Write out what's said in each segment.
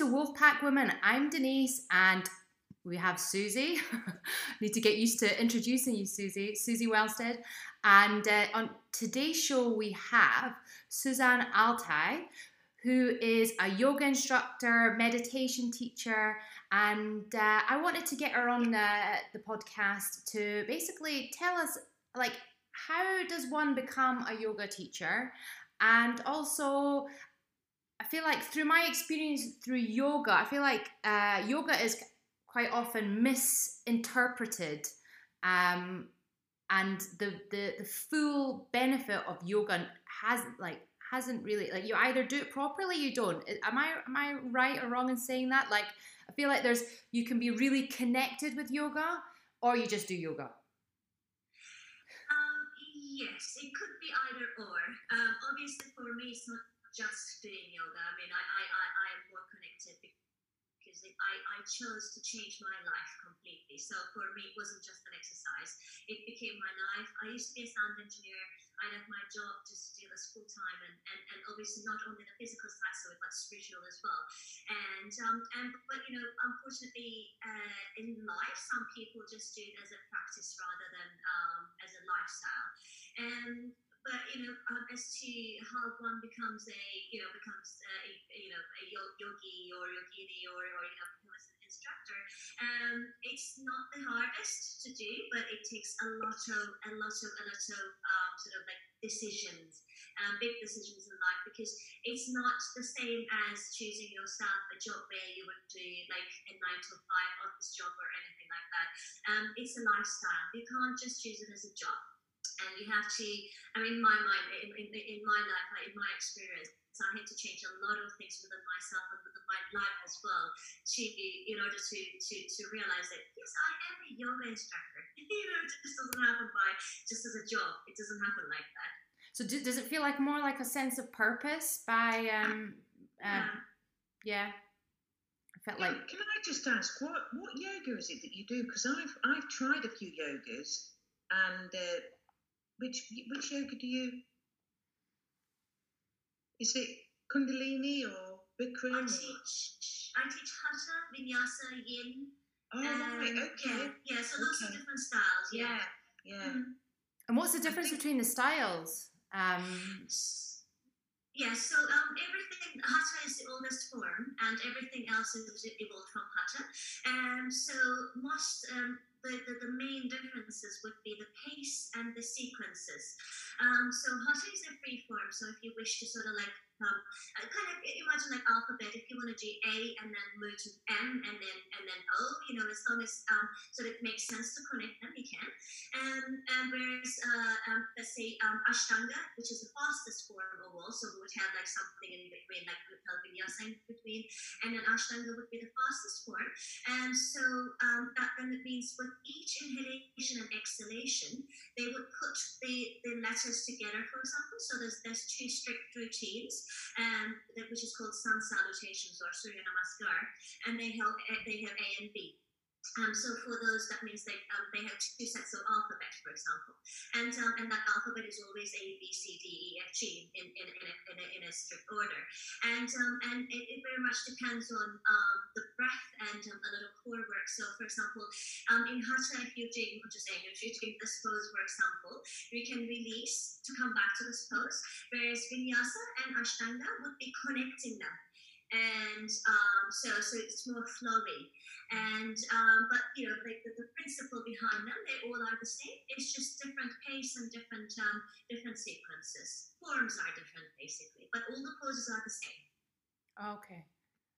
To Wolfpack Women. I'm Denise and we have Susie. Need to get used to introducing you, Susie. Susie Wellstead. And uh, on today's show, we have Suzanne Altai, who is a yoga instructor, meditation teacher, and uh, I wanted to get her on the, the podcast to basically tell us, like, how does one become a yoga teacher? And also, I feel like through my experience through yoga, I feel like uh, yoga is quite often misinterpreted. Um, and the, the the full benefit of yoga hasn't like hasn't really like you either do it properly you don't. Am i am i right or wrong in saying that? Like i feel like there's you can be really connected with yoga or you just do yoga. Um, yes it could be either or. Um, obviously for me it's not just doing yoga. I mean, I, I, I, I am more connected because it, I, I chose to change my life completely. So for me, it wasn't just an exercise, it became my life. I used to be a sound engineer. I left my job just to do this full time and, and, and obviously not only the physical side, so but spiritual as well. And um, and but you know, unfortunately, uh, in life, some people just do it as a practice rather than um, as a lifestyle. And but you know, um, as to how one becomes a you know becomes a, you know a yogi or yogini or, or you know an instructor, um, it's not the hardest to do, but it takes a lot of a lot of a lot of um, sort of like decisions, um, big decisions in life because it's not the same as choosing yourself a job where you would do like a nine to five office job or anything like that. Um, it's a lifestyle. You can't just choose it as a job and you have to i mean in my mind in, in, in my life in my experience so I had to change a lot of things within myself and within my life as well to be in order to to, to realize that yes I am a yoga instructor you know it just doesn't happen by just as a job it doesn't happen like that so do, does it feel like more like a sense of purpose by um, um yeah. yeah. I felt like. Can I just ask what what yoga is it that you do? Because I've I've tried a few yogas, and uh, which which yoga do you? Is it Kundalini or Bikram? I teach I teach Hatha, Vinyasa, Yin. Oh um, right, okay. Yeah, yeah. So those okay. are different styles. Yeah, yeah. yeah. Mm. And what's the difference between the styles? Um, yeah, so um, everything, Hatha is the oldest form, and everything else is evolved from Hatha. And um, so most um, the, the, the, main differences would be the pace and the sequences. Um, so Hatha is a free form, so if you wish to sort of like um, kind of imagine like alphabet, if you want to do A and then move to M and then and then O, you know, as long as um, so it makes sense to connect them, you can. And, and whereas uh, um, let's say um, Ashtanga, which is the fastest form of all, so we would have like something in between, like Vinyasa in between, and then Ashtanga would be the fastest form. And so um, that then it means with each inhalation and exhalation, they would put the, the letters together, for example. So there's there's two strict routines um, which is called sun salutations or Surya Namaskar, and they have they have A and B. Um, so for those, that means they um, they have two sets of alphabet, for example, and um, and that alphabet is always A B C D E F G in in, in, a, in, a, in a strict order, and um, and it, it, very much depends on um, the breath and um, a little core work. So for example, in Hatha, if you're doing, just saying, you're doing this pose, for example, you can release to come back to this pose, whereas Vinyasa and Ashtanga would be connecting them and so so it's more flowy. And um, but you know, like the, the, principle behind them, they all are the same. It's just different pace and different um, different sequences. Forms are different, basically, but all the poses are the same. Okay,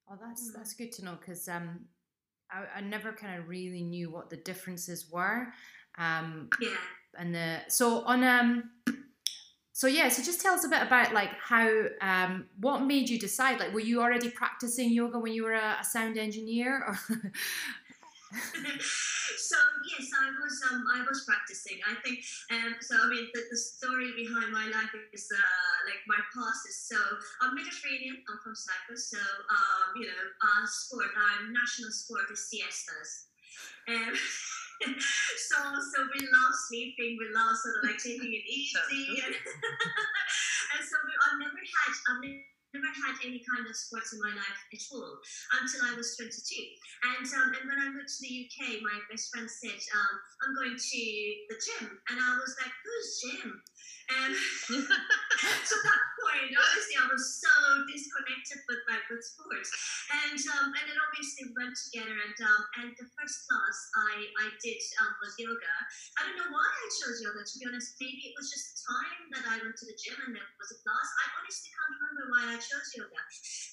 well that's mm-hmm. that's good to know because um, I, I never kind of really knew what the differences were. Um, yeah. And the so on um so yeah so just tell us a bit about like how um, what made you decide like were you already practicing yoga when you were a, a sound engineer or? So yes i was um, i was practicing. I think um, so i mean the, the story behind my life is uh, like my past is so i'm mediterranean i'm from cyprus so um, you know our sport our national sport is siestas. Um, so so we love sleeping, we love sort of like taking it easy, and, and so we, I've never had I've never never had any kind of sports in my life at all until I was 22. And um, and when I moved to the UK, my best friend said, um, "I'm going to the gym," and I was like, "Who's gym?" And to that point, obviously, I was so disconnected with with sports, and um, and then obviously we went together, and um, and the first class I I did um, was yoga. I don't know why I chose yoga. To be honest, maybe it was just the time that I went to the gym and there was a class. I honestly can't remember why I chose yoga,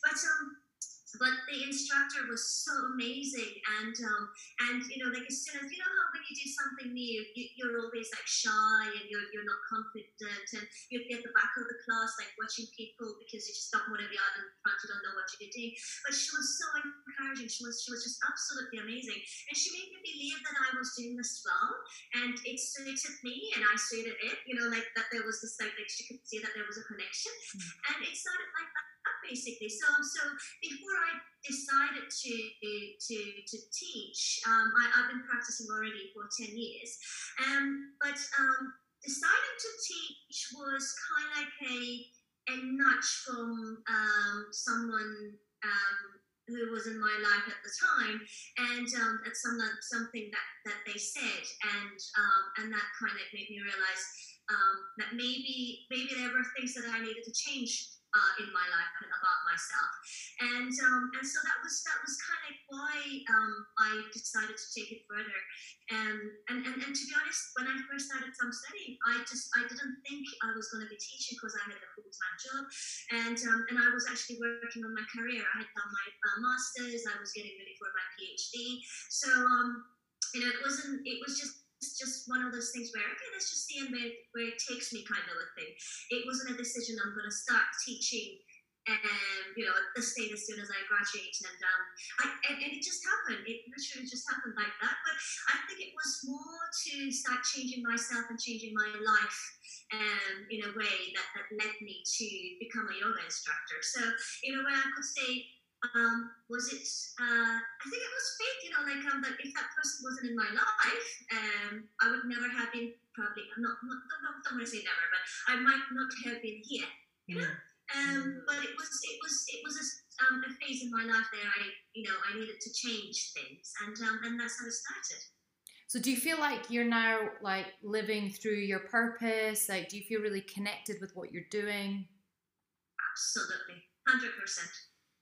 but um but the instructor was so amazing. And um, and you know like as soon as you know how when you do something new you, are always like shy and you're, you're not confident and you'd be at the back of the class like watching people because you just don't want to be out in front you don't know what you're doing but she was so encouraging. She was she was just absolutely amazing. And she made me believe that I was doing this well. And it suited me and I suited it you know like that there was this like, like she could see that there was a connection. Mm. and it started like that basically. So, so before I decided to to to teach, um, I, have been practicing already for ten years, um, but um, deciding to teach was kind of like a a nudge from um, someone um, who was in my life at the time, and um, some something that, that they said, and um, and that kind of made me realize um, that maybe maybe there were things that I needed to change uh, in my life and about myself. And um, and so that was that was kind of why um, I decided to take it further. And, and and and to be honest, when I first started some studying, I just I didn't think I was going to be teaching because I had a full time job, and um, and I was actually working on my career. I had done my uh, masters. I was getting ready for my PhD. So um, you know, it wasn't. It was just it's just one of those things where okay let's just see where, where it takes me kind of a thing. It wasn't a decision i'm going to start teaching and you know at state as soon as i graduate and um I, and, and, it just happened. It literally just happened like that. But i think it was more to start changing myself and changing my life um, in a way that, that led me to become a yoga instructor. So in a way i could say um, was it? Uh, I think it was fate. You know, like um, that if that person wasn't in my life, um, I would never have been. Probably, I'm not, not don't, don't want to say never, but I might not have been here. You know. Um, but it was it was it was a, um, a phase in my life there. I you know I needed to change things, and um, and that's how it started. So do you feel like you're now like living through your purpose? Like, do you feel really connected with what you're doing? Absolutely, hundred percent.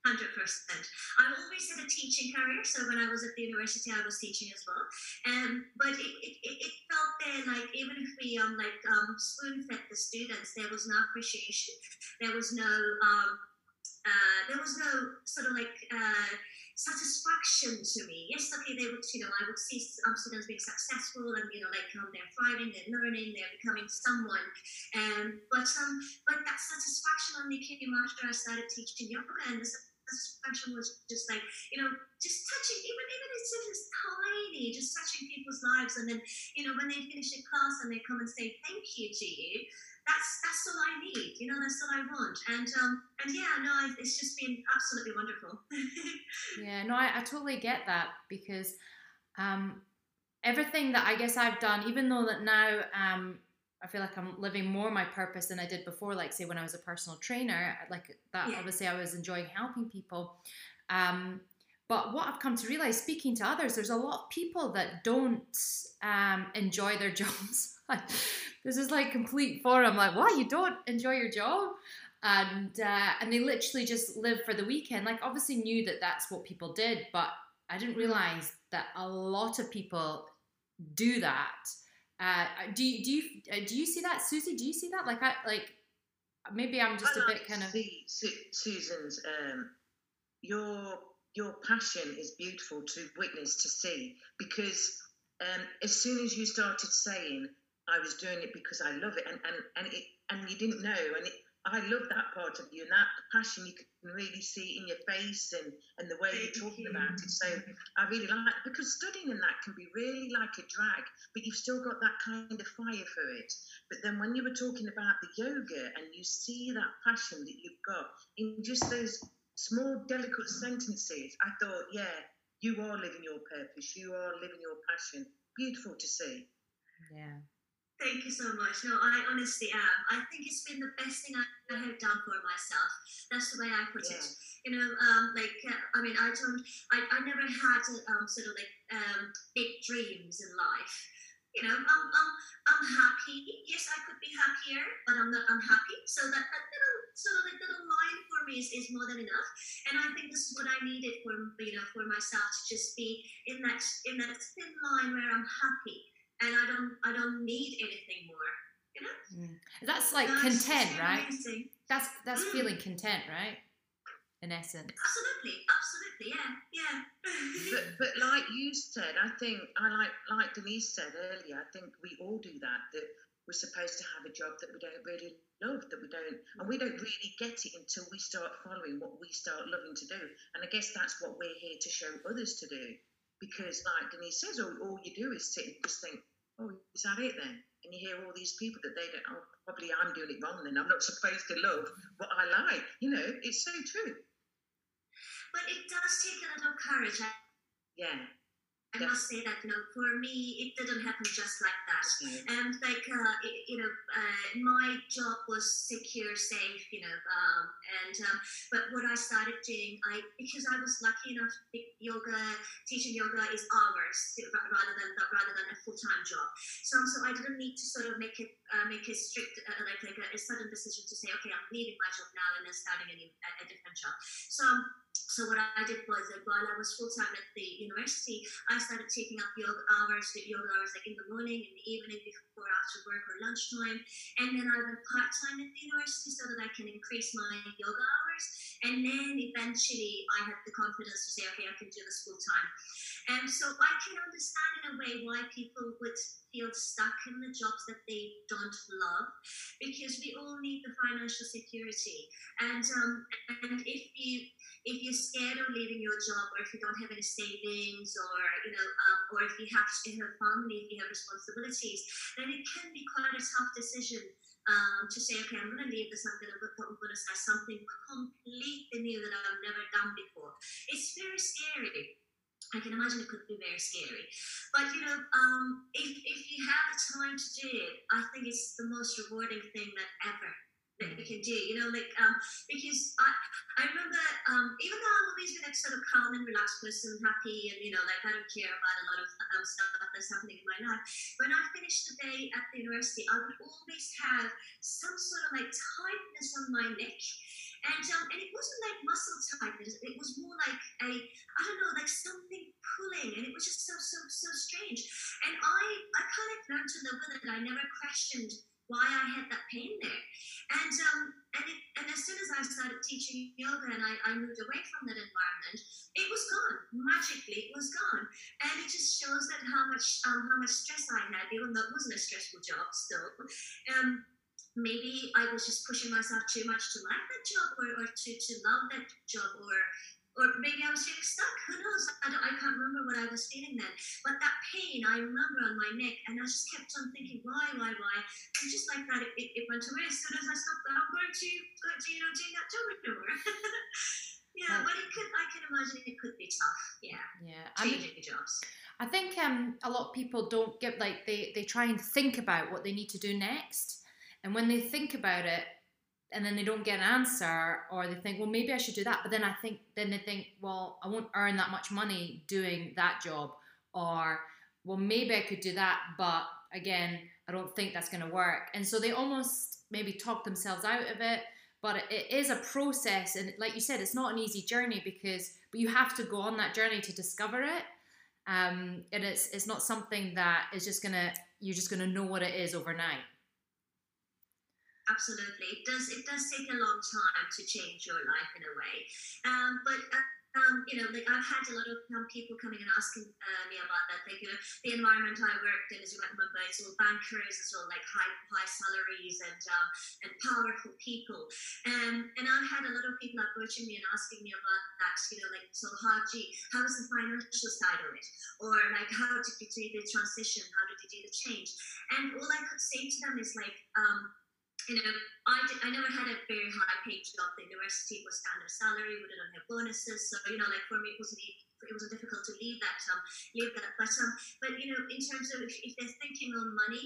Hundred percent. I always had a teaching career, so when I was at the university, I was teaching as well. Um, but it, it, it felt there like even if we um like um spoon fed the students, there was no appreciation. There was no um uh, there was no sort of like uh, satisfaction to me. Yes, okay, they would, you know, I would see um, students being successful and, you know, like um, they're thriving, they're learning, they're becoming someone. Um, but um, but that satisfaction only came after I started teaching yoga, and the satisfaction was just like you know just touching even even it's just tiny just touching people's lives. And then you know when they finish a class and they come and say thank you to you that's that's all I need you know that's all I want. And um and yeah no it's just been absolutely wonderful. Yeah no I, I totally get that because um everything that I guess I've done even though that now um I feel like I'm living more my purpose than I did before. Like say when I was a personal trainer, like that. Yeah. Obviously, I was enjoying helping people. Um, but what I've come to realize, speaking to others, there's a lot of people that don't um, enjoy their jobs. this is like complete forum. Like, what? You don't enjoy your job? And uh, and they literally just live for the weekend. Like, obviously knew that that's what people did, but I didn't realize that a lot of people do that uh, do you, do you uh, do you see that, Susie? Do you see that? Like I like maybe I'm just I a bit kind of. See, Susan's um, your your passion is beautiful to witness to see because um, as soon as you started saying I was doing it because I love it and and and it and you didn't know and it, I love that part of you and that passion you can really see in your face and, and the way you're talking about it. So I really like because studying in that can be really like a drag, but you've still got that kind of fire for it. But then when you were talking about the yoga and you see that passion that you've got in just those small, delicate sentences, I thought, yeah, you are living your purpose, you are living your passion. Beautiful to see. Yeah. Thank you so much. No, I honestly am. I think it's been the best thing I have done for myself. That's the way I put Yeah. it. You know, um, like uh, I mean, I don't, I, I never had um, sort of like um, big dreams in life. You know, I'm, I'm, I'm happy. Yes, I could be happier, but I'm not unhappy. So that, that little sort of like little line for me is, is more than enough. And I think this is what I needed for you know for myself to just be in that in that thin line where I'm happy and I don't I don't need anything more. You know, That's like No, it's just content, been right? amazing. That's that's Mm. feeling content, right? In essence. Absolutely, absolutely, yeah, yeah. But, but like you said, I think I like like Denise said earlier. I think we all do that. That we're supposed to have a job that we don't really love, that we don't, and we don't really get it until we start following what we start loving to do. And I guess that's what we're here to show others to do. Because, like Denise says, all, all you do is sit and just think, "Oh, is that it then?" And you hear all these people that they don't. Oh, probably I'm doing it wrong. Then I'm not supposed to love what I like. You know, it's so true. but it does take a little courage. Yeah. I must say that, you know, for me, it didn't happen just like that. And like uh, y- you know, uh, my job was secure, safe, you know. Um, and um, but what I started doing, I because I was lucky enough, yoga teaching yoga is hours rather than rather than a full time job. So so I didn't need to sort of make it uh, make a strict uh, like like a, a sudden decision to say, okay, I'm leaving my job now and then starting a new a, a different job. So. So what I did was that while I was full time at the university, I started taking up yoga hours, yoga hours like in the morning, in the evening, before, after work, or lunchtime. And then I went part time at the university so that I can increase my yoga hours. And then eventually I had the confidence to say, okay, I can do this full time. And so I can understand in a way why people would feel stuck in the jobs that they don't love because we all need the financial security. And um, and if you if you're scared of leaving your job or if you don't have any savings or you know um, or if you have to have a family if you have responsibilities then it can be quite a tough decision um, to say okay i'm going to leave this i'm going to i'm going to start something completely new that i've never done before. It's very scary. I can imagine it could be very scary, but you know, um, if if you have the time to do it, I think it's the most rewarding thing that ever you can do. You know, like um, because I I remember um, even though I've always been a sort of calm and relaxed person, happy, and you know, like I don't care about a lot of um, stuff that's happening in my life. When I finished the day at the university, I would always have some sort of like tightness on my neck. And, um, and it wasn't like muscle tightness. It was more like a, I don't know, like something pulling, and it was just so so so strange. And I I kind of learned to live with it. I never questioned why I had that pain there. And um, and, it, and as soon as I started teaching yoga and I, I moved away from that environment, it was gone magically. It was gone, and it just shows that how much um, how much stress I had, even though it wasn't a stressful job still. Um, maybe I was just pushing myself too much to like that job or, or to, to love that job or or maybe I was feeling stuck. Who knows? I, don't, I can't remember what I was feeling then. But that pain I remember on my neck, and I just kept on thinking, why, why, why? And just like that, it, it, it went away. As soon as I stopped, I'm going to, go to you know, doing that job anymore. yeah, Right. but it could. I can imagine it could be tough. Yeah, Yeah. I mean, changing jobs. I think um, a lot of people don't get like they they try and think about what they need to do next, and when they think about it, and then they don't get an answer, or they think, well, maybe I should do that, but then I think then they think, well, I won't earn that much money doing that job, or well, maybe I could do that, but again, I don't think that's going to work, and so they almost maybe talk themselves out of it. But it- is a process, and like you said, it's not an easy journey because, but you have to go on that journey to discover it um, and it's it's not something that is just gonna you're just gonna know what it is overnight. Absolutely, it does. It does take a long time to change your life in a way. Um, but uh, um, you know, like I've had a lot of um, people coming and asking uh, me about that. Like, you know, the environment I worked in, as you might remember, it's all bankers, it's all like high high salaries and um, and powerful people. Um, and I've had a lot of people approaching me and asking me about that. You know, like, so how gee, how is the financial side of it, or like how did you do the transition? How did you do the change? And all I could say to them is like. Um, you know, I, did, I never had a very high paid job. The university was standard salary. We didn't have bonuses, so you know, like for me, it wasn't it was difficult to leave that um leave that. But um, but you know, in terms of if, if they're thinking on money,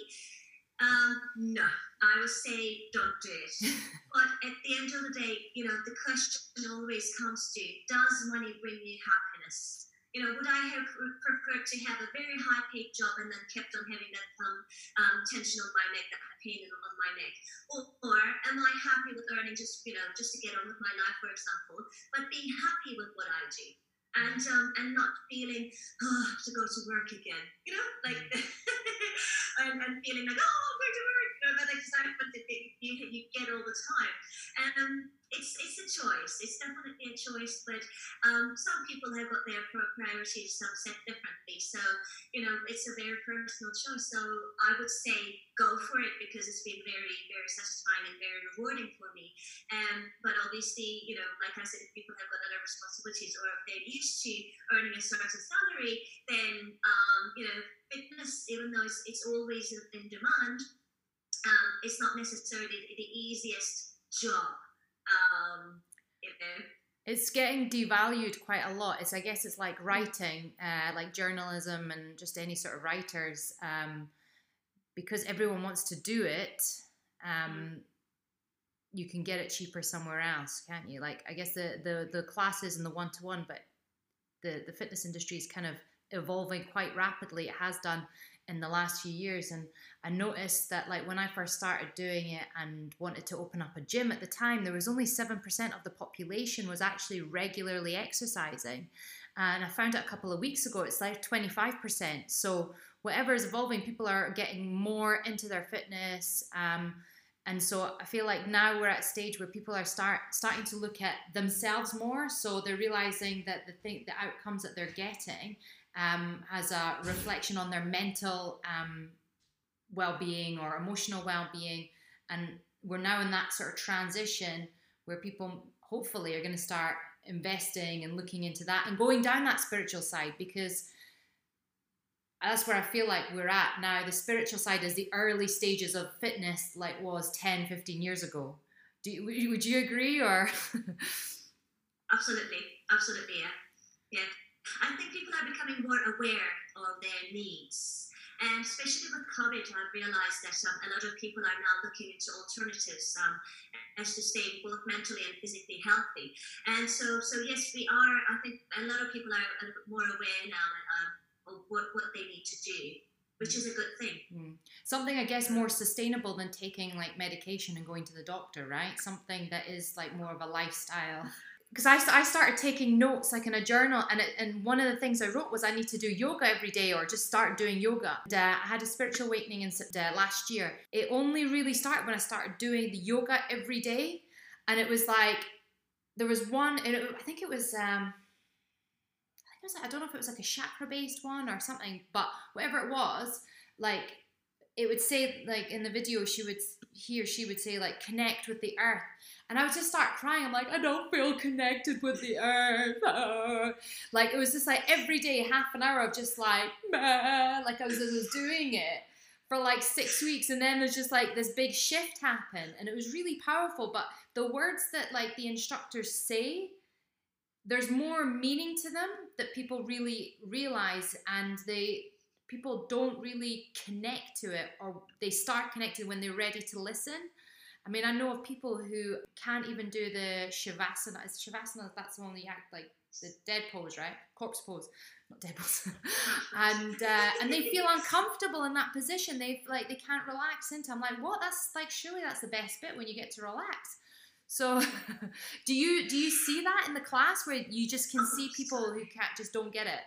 Um, no, I would say don't do it. but at the end of the day, you know, the question always comes to does money bring you happiness? You know, would I have preferred to have a very high paid job and then kept on having that um, um, tension on my neck, that pain on my neck? Or, or am I happy with earning just, you know, just to get on with my life, for example, but being happy with what I do? and um, and not feeling oh, I have to go to work again, you know, like and, and feeling like oh I'm going to work, excitement that you, you get all the time. And um, it's it's a choice. It's definitely a choice, but um, some people have got their priorities some set differently. So you know, it's a very personal choice. So I would say go for it because it's been very very satisfying and very rewarding for me. Um, but obviously, you know, like I said, if people have got other responsibilities or if they're used to earning a certain salary, then um, you know, fitness, even though it's, it's always in demand, um, it's not necessarily the easiest job um, you know. It's getting devalued quite a lot. It's I guess it's like writing, uh, like journalism and just any sort of writers, um, because everyone wants to do it. Um, mm. you can get it cheaper somewhere else, can't you? Like I guess the the the classes and the one to one, but the the fitness industry is kind of evolving quite rapidly. It has done in the last few years and i noticed that like when i first started doing it and wanted to open up a gym at the time there was only 7% of the population was actually regularly exercising and i found out a couple of weeks ago it's like 25% so whatever is evolving people are getting more into their fitness um, and so I feel like now we're at a stage where people are start starting to look at themselves more. So they're realizing that the thing, the outcomes that they're getting um, as a reflection on their mental um, well-being or emotional well-being and we're now in that sort of transition where people hopefully are going to start investing and looking into that and going down that spiritual side because that's where I feel like we're at now. The spiritual side is the early stages of fitness, like was 10, 15 years ago. Do would you agree or? absolutely, absolutely, yeah, yeah. I think people are becoming more aware of their needs. And especially with COVID, I've realized that um, a lot of people are now looking into alternatives um, as to stay both mentally and physically healthy. And so, so yes, we are. I think a lot of people are a bit more aware now um, of what, what they need to do which is a good thing. Mm. Something, I guess, more sustainable than taking like medication and going to the doctor, right? Something that is like more of a lifestyle because I, I started taking notes like in a journal and, it, and one of the things i wrote was i need to do yoga every day or just start doing yoga. And, uh, i had a spiritual awakening in uh, last year. It only really started when i started doing the yoga every day and it was like there was one it, i think it was um I, think it was, I don't know if it was like a chakra based one or something but whatever it was like it would say like in the video she would he or she would say like connect with the earth and I would just start crying. I'm like, I don't feel connected with the earth. Ah. Like it was just like every day, half an hour of just like, like I was, I was doing it for like six weeks. And then there's just like this big shift happened And it was really powerful. But the words that like the instructors say, there's more meaning to them that people really realize and they people don't really connect to it or they start connecting when they're ready to listen I mean, I know of people who can't even do the shavasana. Is shavasana that's the one that you act like the dead pose, right? Corpse pose, not dead pose. and uh, and they feel uncomfortable in that position. They like they can't relax into. I'm like, what? That's like surely that's the best bit when you get to relax. So, do you do you see that in the class where you just can see people who can't just don't get it?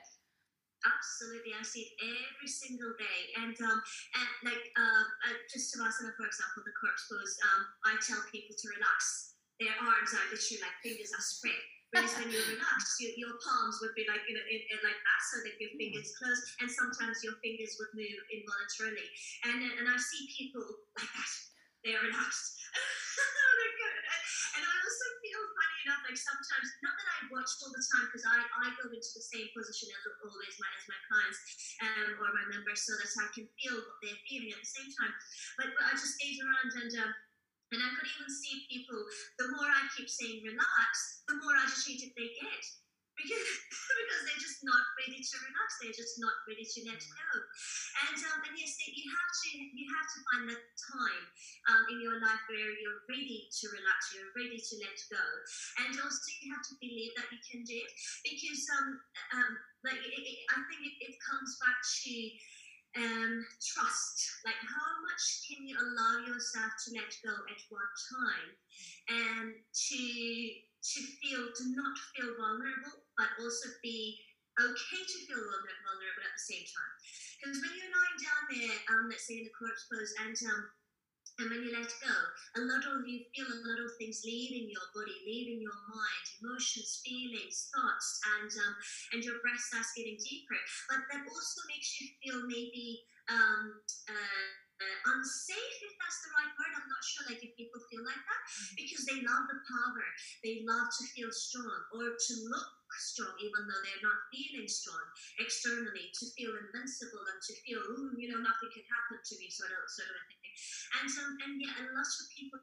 Absolutely, I see it every single day. And um, and like uh, uh, just Savasana, for example, the corpse pose. Um, I tell people to relax. Their arms are literally like fingers are spread. Whereas when you relax, you, your palms would be like in, in, in like that, so that your hmm. fingers close, and sometimes your fingers would move involuntarily. And and I see people like that. They're relaxed. enough, like sometimes, not that I watch all the time, because I, I go into the same position as always my as my clients um, or my members, so that I can feel what they're feeling at the same time. But, but I just gaze around and. Um, and I could even see people, the more I keep saying relax, the more agitated they get because because they're just not ready to relax. they're just not ready to let go. And um, and yes, you have to you have to find that time um, in your life where you're ready to relax, you're ready to let go, and also you have to believe that you can do it because um, um like it, it, I think it, it comes back to um, trust. Like, how much can you allow yourself to let go at one time, and to to feel to not feel vulnerable, but also be okay to feel a little bit vulnerable at the same time. Because when you're lying down there, um, let's say in the corpse pose, and um, and when you let go, a lot of you feel a lot of things leaving your body, leaving your mind, emotions, feelings, thoughts, and um, and your breath starts getting deeper. But that also makes you feel maybe um, uh, uh, unsafe, if that's the right word. I'm not sure. Like if people feel like that, mm-hmm. because they love the power, they love to feel strong or to look strong, even though they're not feeling strong externally, to feel invincible and to feel, ooh, you know, nothing can happen to me, sort of, sort of thing. And um, and yeah, and lots of people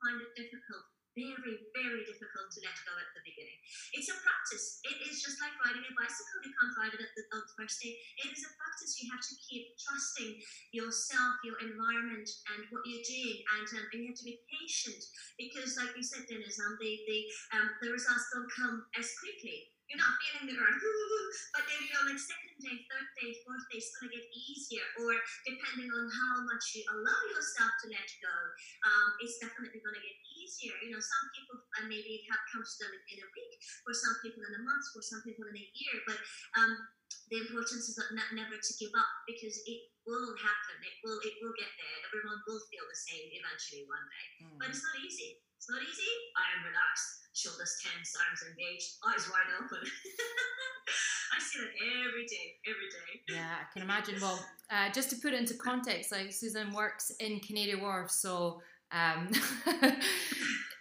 find it difficult very, very difficult to let go at the beginning. It's a practice. It is just like riding a bicycle. You can't ride it at the, on the first day. It is a practice. You have to keep trusting yourself, your environment, and what you're doing, and, um, and you have to be patient because, like you said, Dennis, um, the the um, the results don't come as quickly. You're not feeling the earth, but then you know, like second day, third day, fourth day, it's gonna get easier. Or depending on how much you allow yourself to let go, um, it's definitely gonna get easier. You know, some people uh, maybe it comes to them in, in, a week, for some people in a month, for some people in a year. But um, the importance is not, never to give up because it will happen. It will it will get there. Everyone will feel the same eventually one day. Mm. But it's not easy. It's not easy. I am relaxed shoulders tense, arms engaged, eyes wide open. I see that every day, every day. Yeah, I can imagine. Well, uh, just to put it into context, like Susan works in Canary Wharf, so um,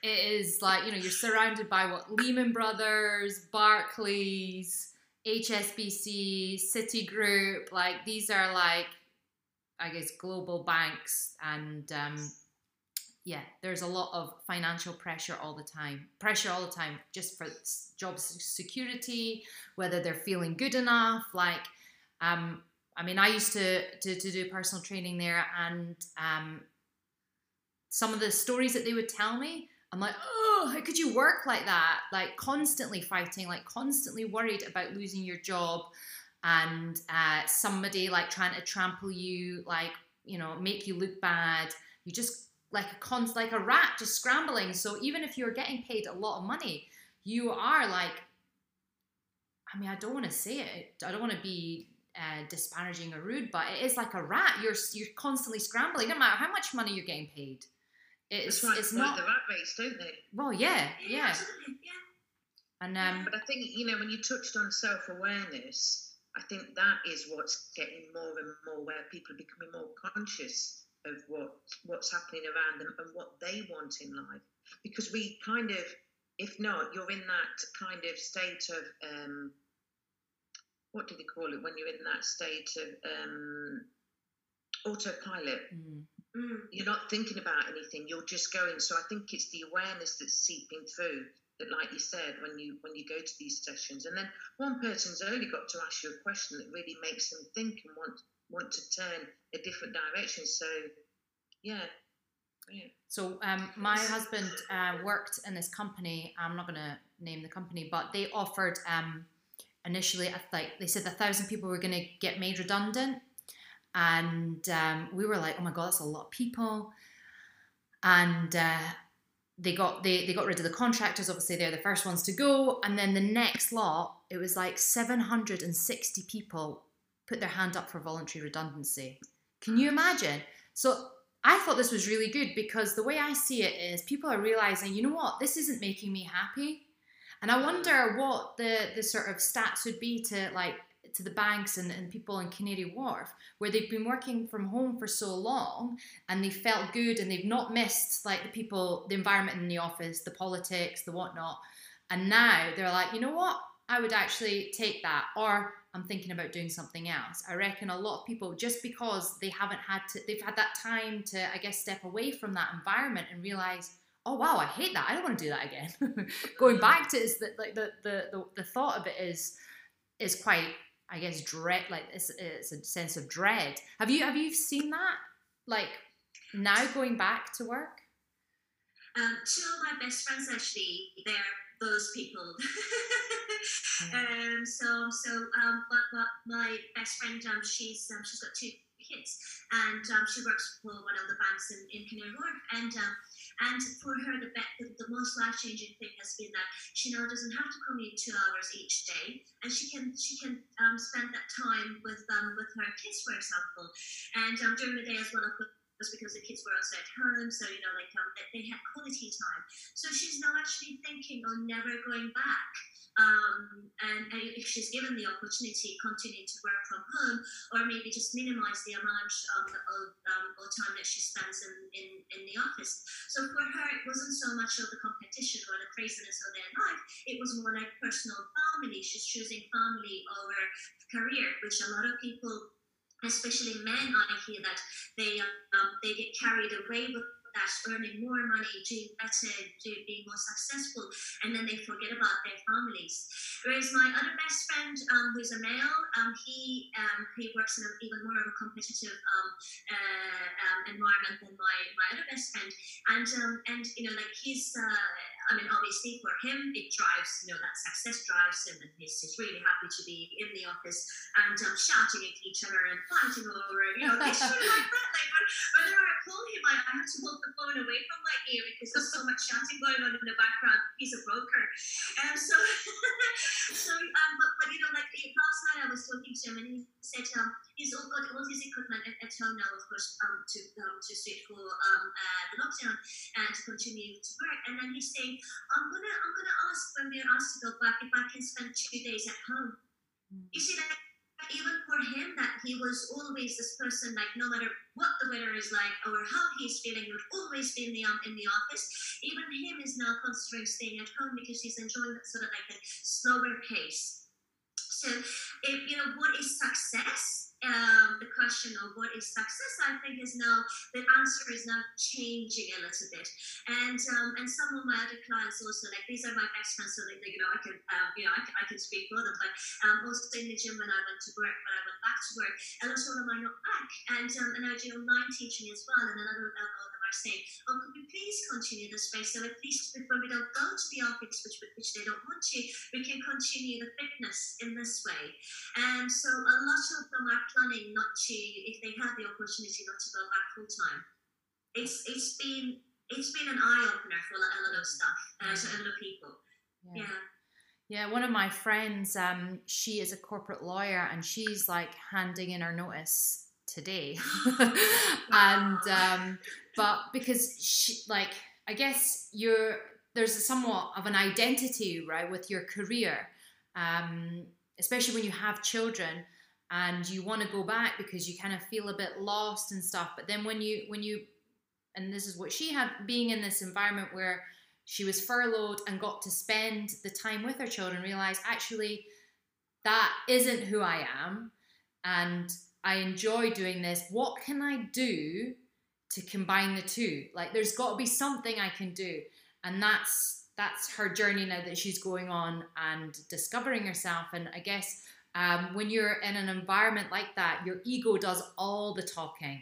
it is like you know you're surrounded by what Lehman Brothers, Barclays, HSBC, Citigroup. Like these are like I guess global banks and um, yeah, there's a lot of financial pressure all the time. Pressure all the time, just for job security, whether they're feeling good enough. Like, um, I mean, I used to, to, to do personal training there, and um, some of the stories that they would tell me, I'm like, oh, how could you work like that? Like, constantly fighting, like, constantly worried about losing your job, and uh, somebody like trying to trample you, like, you know, make you look bad. You just like a cons like a rat just scrambling. So even if you're getting paid a lot of money, you are like I mean, I don't want to say it. I don't want to be uh, disparaging or rude, but it is like a rat. You're you're constantly scrambling, no matter how much money you're getting paid. It's right, it's not the rat race, don't they? Well, yeah, yeah. yeah. And um, but I think you know when you touched on self awareness, I think that is what's getting more and more where people are becoming more conscious of what what's happening around them and what they want in life because we kind of if not you're in that kind of state of um, what do they call it when you're in that state of um, autopilot mm. Mm. you're not thinking about anything you're just going so i think it's the awareness that's seeping through that like you said when you when you go to these sessions and then one person's only got to ask you a question that really makes them think and want want to turn a different direction. So, yeah. So um, my husband uh, worked in this company. I'm not going to name the company, but they offered um, initially, I like they said, a thousand people were going to get made redundant, and um, we were like, oh my god, that's a lot of people. And uh, they got they, they got rid of the contractors. Obviously, they're the first ones to go, and then the next lot, it was like 760 people put their hand up for voluntary redundancy. Can you imagine? So I thought this was really good because the way I see it is people are realizing, you know what, this isn't making me happy. And I wonder what the, the sort of stats would be to like to the banks and, and people in Canary Wharf where they've been working from home for so long and they felt good and they've not missed like the people, the environment in the office, the politics, the whatnot. And now they're like, you know what? I would actually take that. Or I'm thinking about doing something else. I reckon a lot of people, just because they haven't had to, they've had that time to, I guess, step away from that environment and realize, oh wow, I hate that. I don't want to do that again. Going back to is that like the, the the the thought of it is is quite I guess dread, like it's, it's a sense of dread. Have you have you seen that? Like now going back to work? Um, two of my best friends actually, they're those people. um, so so um, but, but my best friend, um, she's um, she's got two kids, and um, she works for one of the banks in, in Canary Wharf, and um, and for her the, the, the most life changing thing has been that she now doesn't have to commute two hours each day, and she can she can um, spend that time with um, with her kids, for example, and um, during the day as well. Of was because the kids were also at home, so you know, like they had quality time. So she's now actually thinking on never going back. Um, and, and, if she's given the opportunity, continue to work from home, or maybe just minimize the amount um, of, um, time that she spends in, in, in the office. So for her, it wasn't so much of the competition or the craziness of their life, it was more like personal family. She's choosing family over career, which a lot of people especially men, I hear that they um, they get carried away with that, earning more money, doing better, doing, being more successful, and then they forget about their families. Whereas my other best friend, um, who's a male, um, he um, he works in an even more of a competitive um, uh, um, environment than my, my other best friend, and um, and you know like he's. Uh, I mean, obviously for him, it drives, you know, that success drives him, and he's, he's really happy to be in the office and um, shouting at each other and fighting over. You know, of Like when, whenever I call him, I, I have to hold the phone away from my ear because there's so much shouting going on in the background. He's a broker, and so, so, um, but, but you know, like last night I was talking to him, and he said, um, he's all got all his equipment at, at home now, of course, um, to um, to suit for um, uh, the lockdown and to continue to work. And then he's saying, I'm gonna I'm gonna ask when we're asked to go back if I can spend two days at home. You see for him that he was always this person like no matter what the weather is like or how he's feeling he would always be in the um, in the office. Even him is now considering staying at home because he's enjoying that sort of like a slower pace. So if you know what is success um, the question of what is success, I think is now the answer is now changing a little bit. And um, and some of my other clients also like these are my best friends, so they, they you know I can um, you know I, I, can speak for them. But um, also in the gym when I went to work, when I went back to work, a lot of them are not back, and um, and I do online teaching as well, and another of are saying, oh, could we please continue this way? So at least when we don't go to the office, which, which they don't want to, we can continue the fitness in this way. And so a lot of them are planning not to, if they have the opportunity, not to go back full time. It's it's been it's been an eye opener for a lot of stuff, uh, to a lot of people. yeah. yeah. Yeah, one of my friends, um, she is a corporate lawyer and she's like handing in her notice today. and um, but because she, like I guess you're there's a somewhat of an identity right with your career, um, especially when you have children and you want to go back because you kind of feel a bit lost and stuff. But then when you when you and this is what she had being in this environment where she was furloughed and got to spend the time with her children realized actually that isn't who I am and I enjoy doing this. What can I do to combine the two? Like there's got to be something I can do. And that's that's her journey now that she's going on and discovering herself. And I guess um, when you're in an environment like that, your ego does all the talking,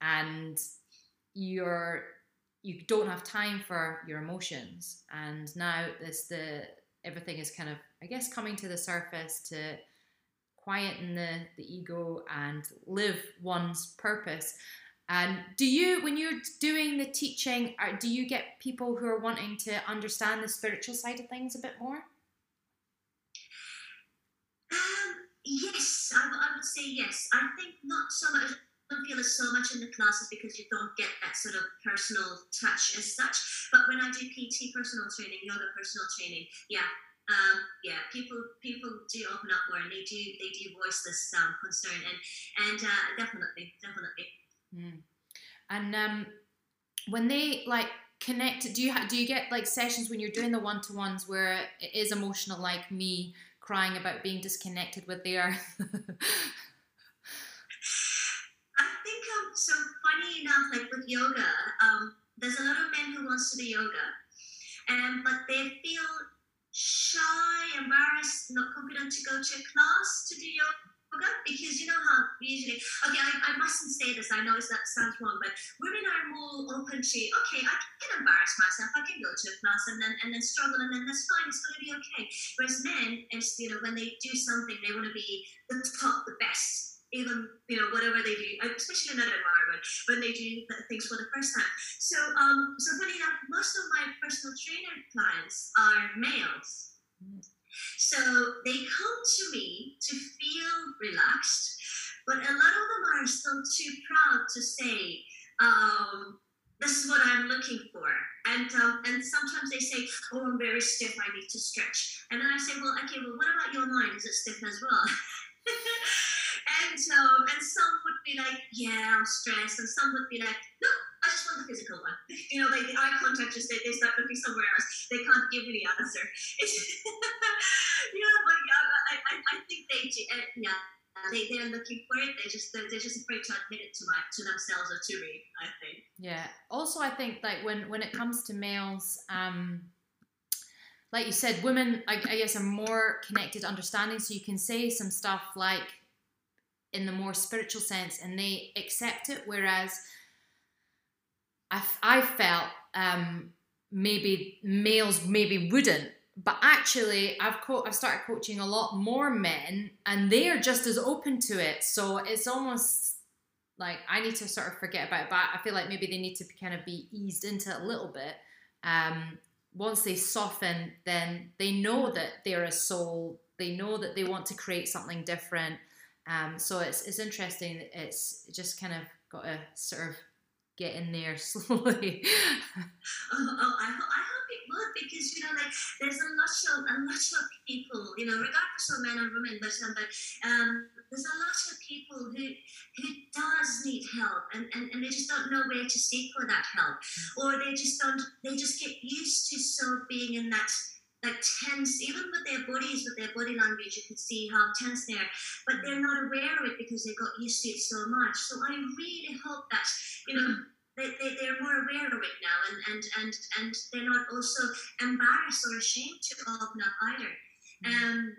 and you're you don't have time for your emotions. And now this the everything is kind of I guess coming to the surface to quieten the, the ego and live one's purpose. And do you, when you're doing the teaching, do you get people who are wanting to understand the spiritual side of things a bit more? Um, yes, I, would say yes. I think not so much. I don't feel it so much in the classes because you don't get that sort of personal touch as such. But when I do PT personal training, yoga personal training, yeah, um, yeah, people people do open up more and they do they do voice this um, concern and and uh, definitely definitely. Mm. And um, when they like connect, do you ha- do you get like sessions when you're doing the one to ones where it is emotional, like me crying about being disconnected with the earth? I think um, so. Funny enough, like with yoga, um, there's a lot of men who wants to do yoga, and but they feel shy, embarrassed, not confident to go to a class to do your yoga. because you know how usually okay I, I mustn't say this I know it's that sounds wrong but women are more open to okay I can embarrass myself I can go to a class and then and then struggle and then that's fine it's to be okay whereas men is you know when they do something they want to be the top the best even you know whatever they do especially in that environment when they do things for the first time so um so funny enough most of my personal trainer clients are males. So they come to me to feel relaxed, but a lot of them are still too proud to say, um, this is what I'm looking for. And um, and sometimes they say, oh, I'm very stiff, I need to stretch. And then I say, well, okay, well, what about your mind? Is it stiff as well? and and some would be like, yeah, I'm stressed, and some would be like, no, I just want the physical one. You know, like the eye contact just they, they start looking somewhere else. They can't give me the answer. You know, but yeah, I, I, I think they uh, yeah. They, they're looking for it. They just they're, they're just afraid to admit it to my to themselves or to me. I think. Yeah. Also, I think like when when it comes to males, um, like you said, women I, I guess are more connected, understanding. So you can say some stuff like in the more spiritual sense, and they accept it. Whereas I, I felt um, maybe males maybe wouldn't. But actually I've co- I've started coaching a lot more men and they are just as open to it. So it's almost like I need to sort of forget about it but I feel like maybe they need to kind of be eased into it a little bit. Um, once they soften then they know that they're a soul. They know that they want to create something different um, so it's, it's interesting it's just kind of got to sort of get in there slowly. oh, oh I, I hope it would because you know like there's a lot of a lot of people you know regardless of men or women but um, but um, there's a lot of people who who does need help and, and, and they just don't know where to seek for that help or they just don't they just get used to so being in that like tense, even with their bodies, with their body language, you can see how tense they are, but they're not aware of it because they got used to it so much. So I really hope that, you know, they, they, they're more aware of it now and, and, and, and they're not also embarrassed or ashamed to open up either. Mm-hmm. Um,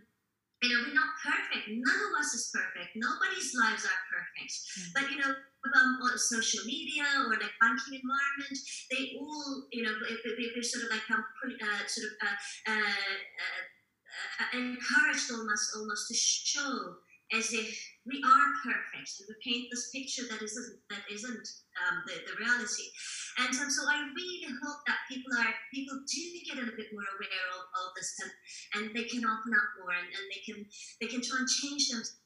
you know, we're not perfect. None of us is perfect. Nobody's lives are perfect. Mm-hmm. But, you know, on social media or in like banking environment, they all, you know, they're sort of like um, uh, sort of uh, uh, uh, uh, encouraged almost almost to show as if we are perfect and we paint this picture that isn't that isn't um, the, the reality. And um, so i really hope that people are people do get a bit more aware of, of this and, and they can open up more and, and they can they can try and change themselves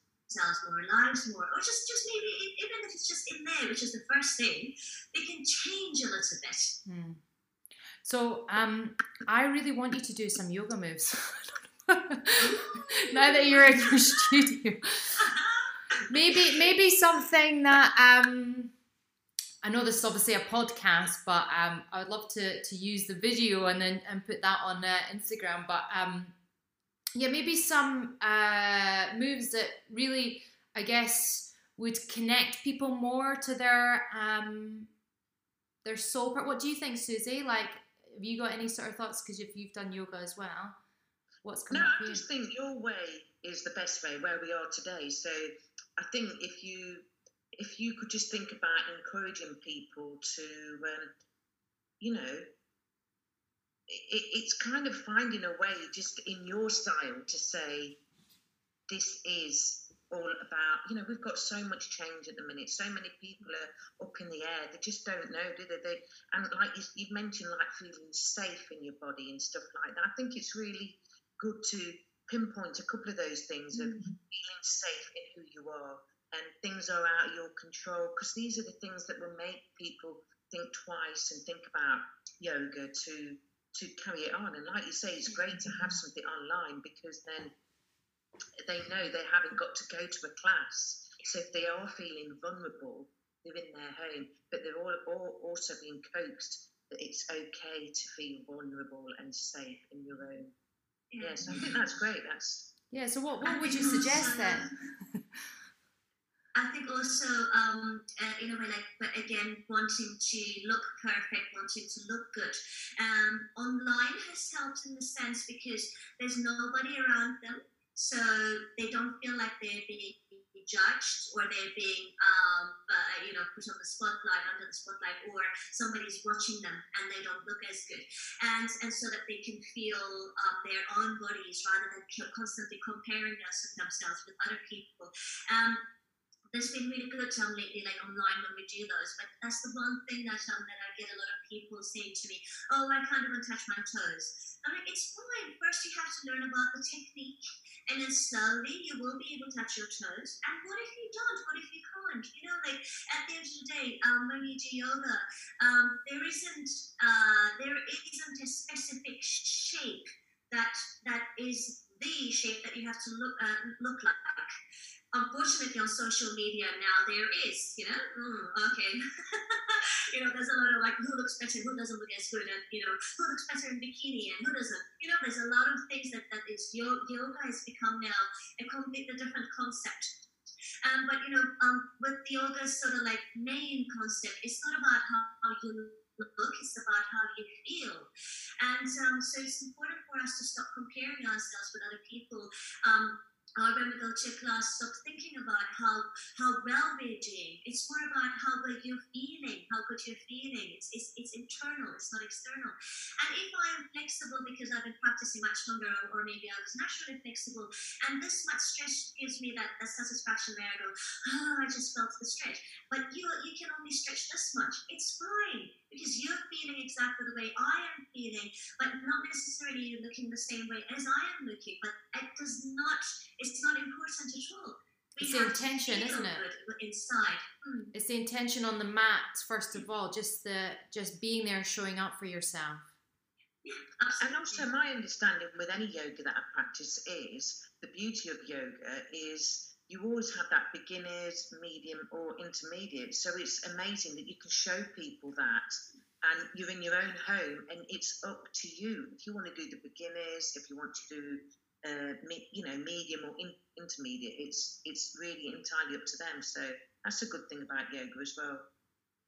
more lives more or just just maybe even if it's just in there which is the first thing they can change a little bit mm. so um, i really want you to do some yoga moves now that you're in your studio. Maybe maybe something that um I know this is obviously a podcast, but um, I would love to to use the video and then and put that on uh, Instagram. But um, yeah, maybe some uh, moves that really, I guess, would connect people more to their um, their soul part. What do you think, Susie? Like, have you got any sort of thoughts? Because if you've done yoga as well. What's coming no, I just think your way is the best way where we are today. So I think if you if you could just think about encouraging people to, um, you know, it, it's kind of finding a way just in your style to say this is all about you know we've got so much change at the minute. So many people are up in the air. They just don't know do they, they and like you, you mentioned like feeling safe in your body and stuff like that. I think it's really good to pinpoint a couple of those things mm-hmm. of feeling safe in who you are and things are out of your control because these are the things that will make people think twice and think about yoga to to carry it on and like you say it's great to have something online because then they know they haven't got to go to a class so if they are feeling vulnerable they're in their home but they're all, all also being coaxed that it's okay to feel vulnerable and safe in your own Yes, I think that's great. That's yeah. So what, what would you suggest then? I think also, um, uh, in a way, like, but again, wanting to look perfect, wanting to look good. Um, online has helped in the sense because there's nobody around them. so they don't feel like they're being judged or they're being um, uh, you know put on the spotlight under the spotlight or somebody's watching them and they don't look as good and and so that they can feel um, their own bodies rather than constantly comparing themselves with other people um, there's been really good um, lately, like online when we do those. But that's the one thing that um, that I get a lot of people saying to me, "Oh, I can't even touch my toes." I'm like, "It's fine. First, you have to learn about the technique, and then slowly you will be able to touch your toes. And what if you don't? What if you can't? You know, like at the end of the day, um, when you do yoga, um, there isn't uh, there isn't a specific shape that that is the shape that you have to look uh, look like unfortunately on social media now there is you know? Mm, okay. You know there's a lot of like who looks better who doesn't look as good and you know who looks better in bikini and who doesn't? You know there's a lot of things that that is yoga has become now a completely different concept. Um, but you know um, with the yoga sort of like main concept it's not about how, how you look it's about how you feel. And um, so it's important for us to stop comparing ourselves with other people um, when we class, stop thinking about how how well we're doing. It's more about how well you're feeling, how good you're feeling. It's, it's, it's internal, it's not external. And if I am flexible because I've been practicing much longer, or, or maybe I was naturally flexible, and this much stretch gives me that, that satisfaction where I go, oh, I just felt the stretch. But you you can only stretch this much. It's fine because you're feeling exactly the way I am feeling, but not necessarily you're looking the same way as I am looking. But it does not, it's not important at all. We it's the intention, isn't it? Inside. Hmm. It's the intention on the mat, first of all, just the just being there, showing up for yourself. Yeah, and also, my understanding with any yoga that I practice is the beauty of yoga is you always have that beginners, medium, or intermediate. So it's amazing that you can show people that, and you're in your own home, and it's up to you if you want to do the beginners, if you want to do, uh, me, you know, medium or in, intermediate. It's it's really entirely up to them. So that's a good thing about yoga as well.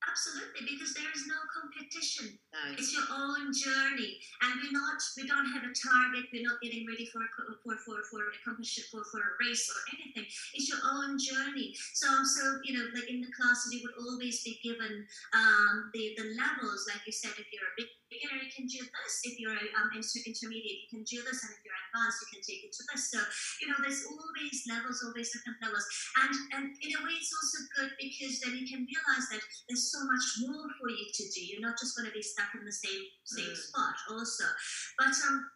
Absolutely, because there is no competition. It's your own journey, and we're not. We don't have a target. We're not getting ready for for for for a competition for for a race or anything. It's your own journey. So so you know, like in the classes, you would always be given um, the the levels. Like you said, if you're a big beginner, you can do this. If you're um, intermediate, you can do this, and if you're advanced, you can take it to this. So you know, there's always levels, always different levels, and and in a way, it's also good because then you can realize that there's so much more for you to do. You're not just going to be stuck in the same same mm. spot, also. But um,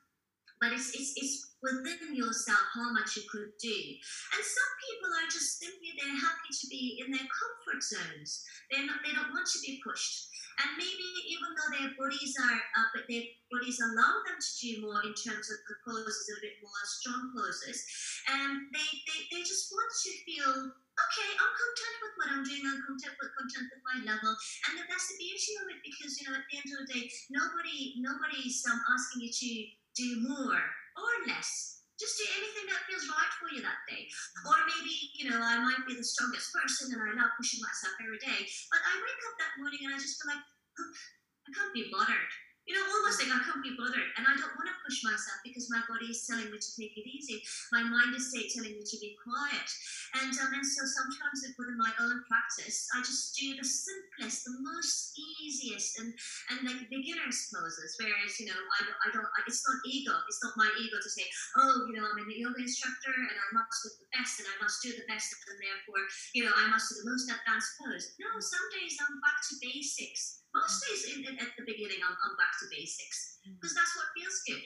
but it's, it's, it's within yourself how much you could do. And some people are just simply they're happy to be in their comfort zones. They're not they don't want to be pushed. And maybe even though their bodies are, uh, but their bodies allow them to do more in terms of the poses, a bit more strong poses, and they, they, they just want to feel okay, I'm content with what I'm doing. I'm content with content with my level, and that's the beauty of it because you know at the end of the day, nobody nobody's um, asking you to do more or less. Just do anything that feels right for you that day. Or maybe, you know, I might be the strongest person and I love pushing myself every day, but I wake up that morning and I just feel like, I can't be bothered you know, almost like I can't be bothered. And I don't want to push myself because my body is telling me to take it easy. My mind is telling me to be quiet. And, um, and so sometimes within my own practice, I just do the simplest, the most easiest, and, and like beginner's poses. Whereas, you know, I don't, I don't, it's not ego. It's not my ego to say, oh, you know, I'm a yoga instructor and I must look the best and I must do the best and therefore, you know, I must do the most advanced pose. No, some days I'm back to basics most in, in, at the beginning, I'm, I'm back to basics because mm. that's what feels good.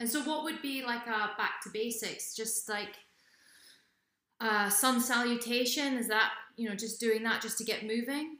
And so, what would be like a back to basics? Just like uh, sun salutation? Is that you know just doing that just to get moving?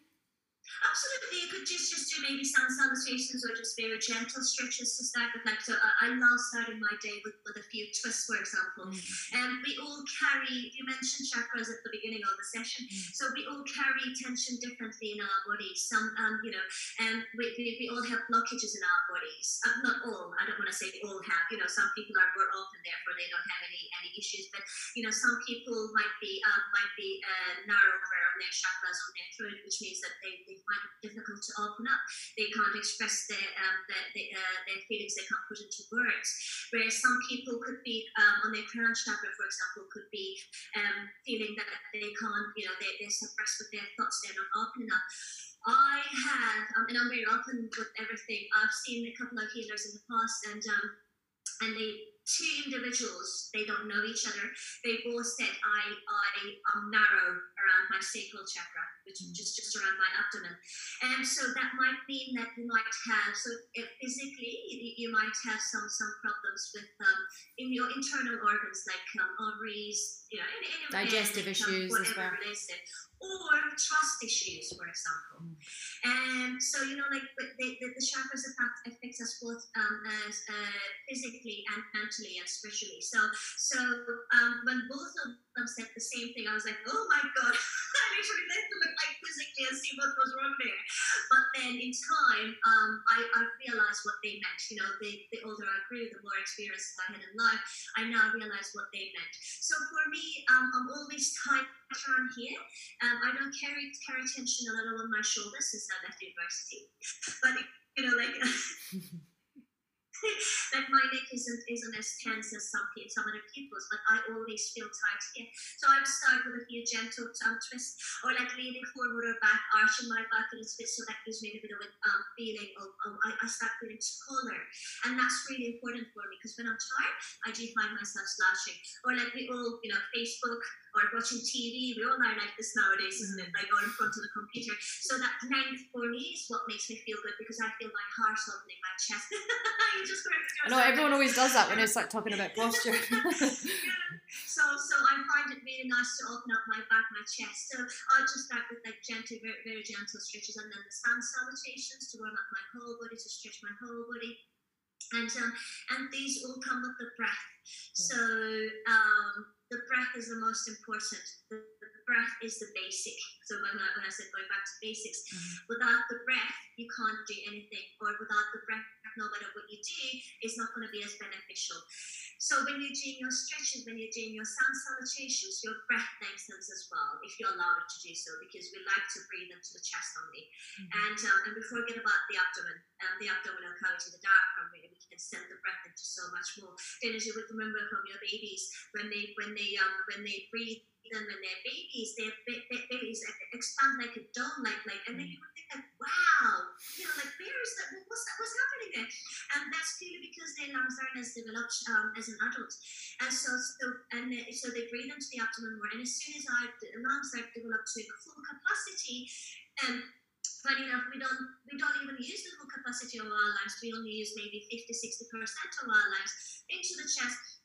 Absolutely, you could just just do maybe sun salutations or just very gentle stretches to start with. Like so, uh, I love starting my day with, with a few twists, for example. And mm. um, we all carry. You mentioned chakras at the beginning of the session, mm. so we all carry tension differently in our bodies. Some, um, you know, and we, we, we all have blockages in our bodies. Uh, not all. I don't want to say all have. You know, some people are more open, therefore they don't have any any issues. But you know, some people might be um, might be uh, narrower on their chakras on their throat, which means that they, they they find it difficult to open up. They can't express their um, their, their, uh, their, feelings. They can't put into words. Whereas some people could be um, on their crown chakra, for example, could be um, feeling that they can't, you know, they, they're suppressed with their thoughts. They're not open enough. I have, um, and I'm very open with everything. I've seen a couple of healers in the past, and um, and they two individuals, they don't know each other. They both said, I, I am narrow around my sacral chakra, which is just, just around my abdomen. And so that might mean that you might have, so physically, you, might have some, some problems with um, in your internal organs like um, ovaries, you know, any, any, digestive issues um, as well. Related or trust issues, for example. Mm. And so, you know, like the, the, the chakras affect, affects us both um, as, uh, physically and mentally and spiritually. So, so um, when both of them said the same thing, I was like, oh my God, I literally had to look like physically and see what was wrong there. But then in time, um, I, I realized what they meant. You know, the, the older I grew, the more experiences I had in life, I now realize what they meant. So for me, um, I'm always tight around here. Um, I don't carry carry tension a little on my shoulders since I left university. But you know, like like my neck isn't isn't as tense as some some other people's, but I always feel tight here. So I would start with a few gentle tongue twists, or like leaning forward or back, arching my back a little bit, so that gives me a bit of a um, feeling of, of I, I, start feeling taller, and that's really important for me because when I'm tired, I do find myself slouching, or like we all, you know, Facebook or watching TV. We all are like this nowadays, isn't it? Like going in front of the computer. So that length for me is what makes me feel good because I feel my heart opening, my chest. you just I know everyone always does that when it's like talking about posture. yeah. So, so I find it really nice to open up my back, my chest. So I'll just start with like gentle, very, very gentle stretches, and then the sun salutations to warm up my whole body, to stretch my whole body and um, and these all come with the breath. So um, the breath is the most important. The, the, breath is the basic. So when I, when I said going back to basics, mm-hmm. without the breath, you can't do anything, or without the breath, no matter what you do, it's not going to be as beneficial. So when you're doing your stretches, when you're doing your sun salutations, your breath lengthens as well, if you're allowed to do so, because we like to breathe into the chest only. Mm-hmm. And um, and we forget about the abdomen, um, the abdominal cavity, the diaphragm, where we can send the breath into so much more. Then as you would remember from your babies, when they when they um when they breathe them when they're babies, their babies expand like a dome, like like, and then you would think like, wow, you know, like where is that? What's that? What's happening there? And that's purely because their lungs aren't as developed um, as an adult, and so so and so they breathe into the abdomen more. And as soon as our lungs are developed to full capacity, and um, funny enough, we don't we don't even use the full capacity of our lungs. We only use maybe 50, 60 percent of our lungs into the chest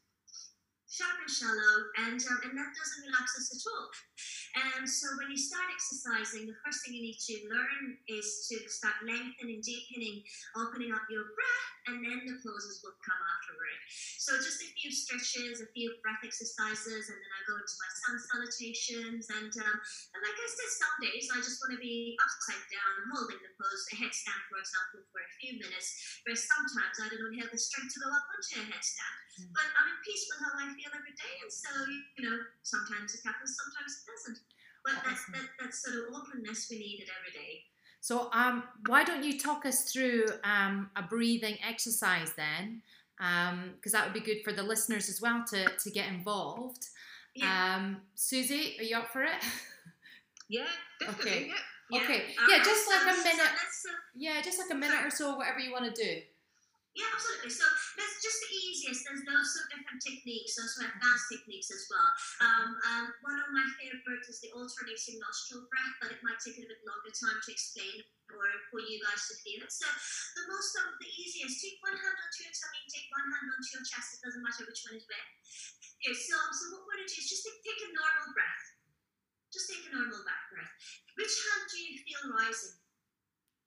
sharp and shallow, and um, and that doesn't relax us at all. And so when you start exercising, the first thing you need to learn is to start lengthening, deepening, opening up your breath, and then the poses will come afterward. So just a few stretches, a few breath exercises, and then I go into my sun salutations. And, um, and like I said, some days I just want to be upside down, holding the pose, a headstand, for example, for a few minutes. Whereas sometimes I don't have the strength to go up onto a headstand. Mm. But I'm in peace with how I feel every day, and so you know, sometimes it happens, sometimes it doesn't. But that's that, that sort of openness we needed every day. So, um, why don't you talk us through um, a breathing exercise then? Um because um, that would be good for the listeners as well to, to get involved. Yeah. Um, Susie, are you up for it? Yeah, definitely. Okay. Yeah. Okay. Yeah, yeah just like a minute. Yeah, just like a minute or so, whatever you want to do. Yeah, absolutely. So that's just the easiest. There's lots of different techniques, also advanced techniques as well. Um, um, one of my favorites is the alternating nostril breath, but it might take a bit longer time to explain or for you guys to feel it. So the most of the easiest, take one hand onto your tummy, take one hand onto your chest. It doesn't matter which one is where. Okay, so so what we're going to do is just take, take a normal breath. Just take a normal back breath. Which hand do you feel rising?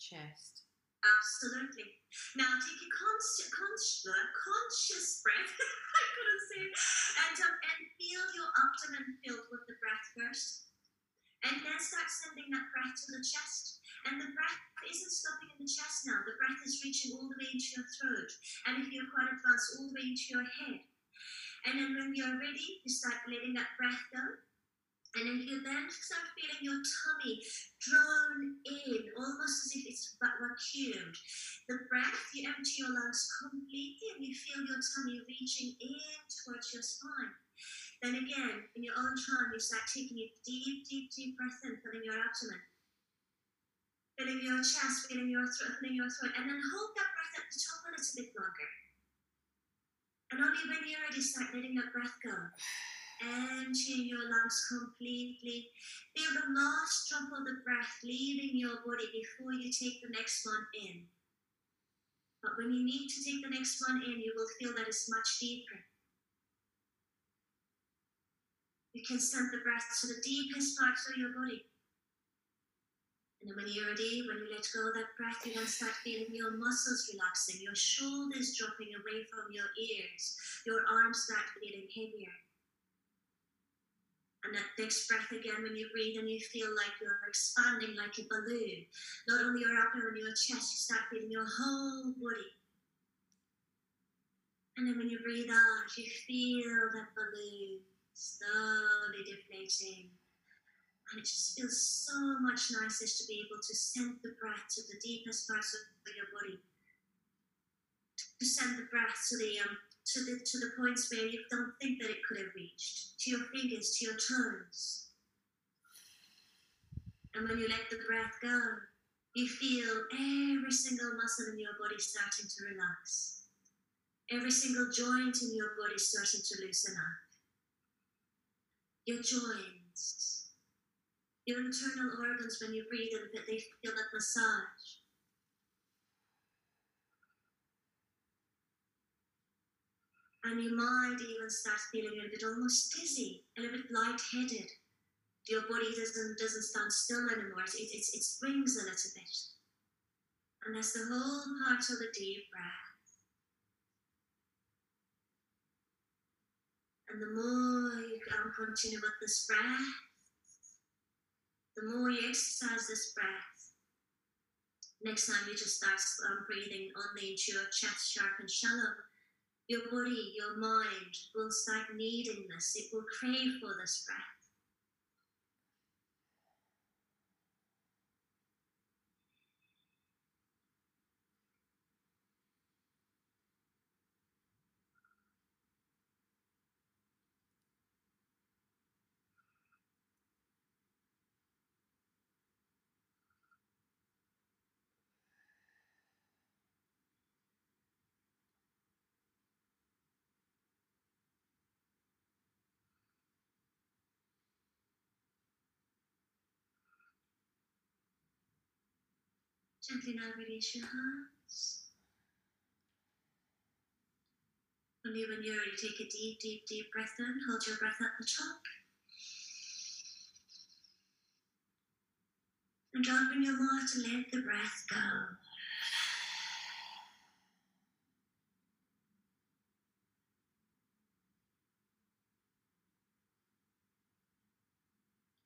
Chest. Absolutely. Now take a conscious, conscious, conscious breath. I couldn't say it. And, um, and feel your abdomen filled with the breath first. And then start sending that breath to the chest. And the breath isn't stopping in the chest now. The breath is reaching all the way into your throat. And if you're quite advanced, all the way into your head. And then when you're ready, you start letting that breath go. And then you then start feeling your tummy drawn in, almost as if it's vacuumed. The breath, you empty your lungs completely and you feel your tummy reaching in towards your spine. Then again, in your own time, you start taking a deep, deep, deep breath in, filling your abdomen, filling your chest, filling your throat, filling your throat, and then hold that breath at the top a little bit longer. And only when you're ready, start letting that breath go emptying your lungs completely. Feel the last drop of the breath leaving your body before you take the next one in. But when you need to take the next one in, you will feel that it's much deeper. You can send the breath to the deepest parts of your body. And then when you're ready, when you let go of that breath, you then start feeling your muscles relaxing, your shoulders dropping away from your ears, your arms start feeling heavier. And that next breath again, when you breathe and you feel like you're expanding like a balloon. Not only your abdomen, your chest, you start feeling your whole body. And then when you breathe out, you feel that balloon slowly deflating. And it just feels so much nicer to be able to send the breath to the deepest parts of your body. To send the breath to the um, to the to the points where you don't think that it could have reached, to your fingers, to your toes. And when you let the breath go, you feel every single muscle in your body starting to relax. Every single joint in your body starting to loosen up. Your joints, your internal organs, when you breathe in, they feel that massage. And you might even start feeling a bit almost dizzy, a little bit lightheaded. Your body doesn't doesn't stand still anymore. It, it, it swings a little bit. And that's the whole part of the deep breath. And the more you continue with this breath, the more you exercise this breath, next time you just start um, breathing only into your chest sharp and shallow your body, your mind will start needing this. It will crave for this breath. Gently now release your hands. Only when you're ready, take a deep, deep, deep breath in. Hold your breath at the top. And open your mouth to let the breath go.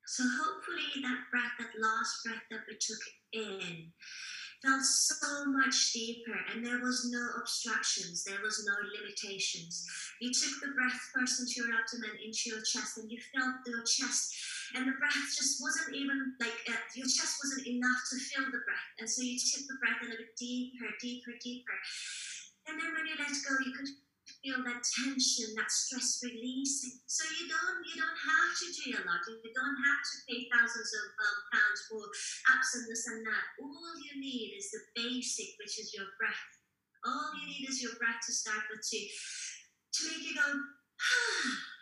So hopefully last breath that we took in, felt so much deeper and there was no obstructions, there was no limitations. You took the breath first into your abdomen, into your chest, and you felt your chest, and the breath just wasn't even like uh, your chest wasn't enough to fill the breath, and so you took the breath a little bit deeper, deeper, deeper. And then when you let go, you could feel that tension, that stress releasing. So you don't you don't have to do a lot. You don't have to pay thousands of um, pounds for apps and this and that. All you need is the basic, which is your breath. All you need is your breath to start with to to make you go.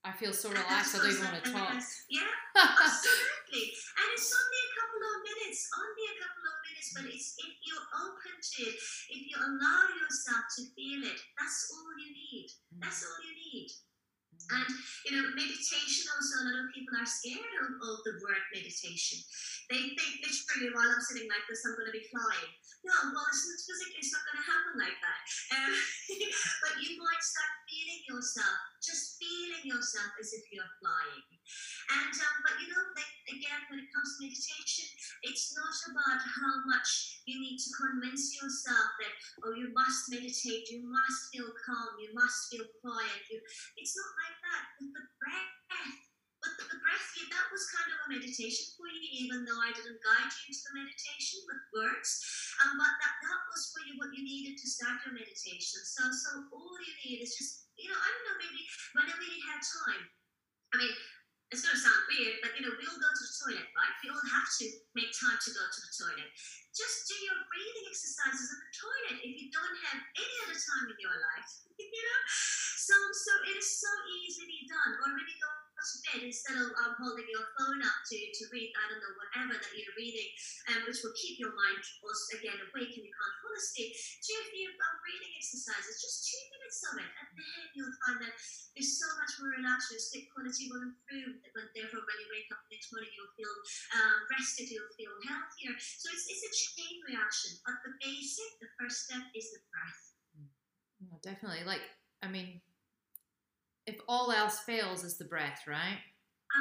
I feel so relaxed. I don't even want to talk. Yeah, absolutely. and it's only a couple of minutes. Only a couple of minutes, but it's if you're open to it, if you allow yourself to feel it, that's all you need. Mm. That's all you need. And you know, meditation also a lot of people are scared of, of the word meditation. They think literally while I'm sitting like this, I'm going to be flying. No, well, it's, it's physically it's not going to happen like that. Um, but you might start feeling yourself, just feeling yourself as if you're flying. And um, but you know, like, again, when it comes to meditation, it's not about how much you need to convince yourself that oh, you must meditate, you must feel calm, you must feel quiet. You, it's not like that. With the breath meditation for you, even though I didn't guide you into the meditation with words. Um, but that, that was for you what you needed to start your meditation. So, so all you need is just, you know, I don't know, maybe whenever you have time. I mean, it's going to sound weird, but you know, we all go to the toilet, right? We all have to make time to go to the toilet. Just do your breathing exercises in the toilet if you don't have any other time in your life. you know, so so it is so easily done. Or instead of um, holding your phone up to, to read, I don't know, whatever that you're reading, um, which will keep your mind also again awake and you can't fall asleep, do a few um, breathing exercises, just two minutes of it, and then you'll find that you're so much more relaxed, your sleep quality will improve, but therefore when you wake up the next morning, you'll feel um, rested, you'll feel healthier. So it's, it's a chain reaction, but the basic, the first step is the breath. Yeah, definitely. Like, I mean, if all else fails, is the breath, right?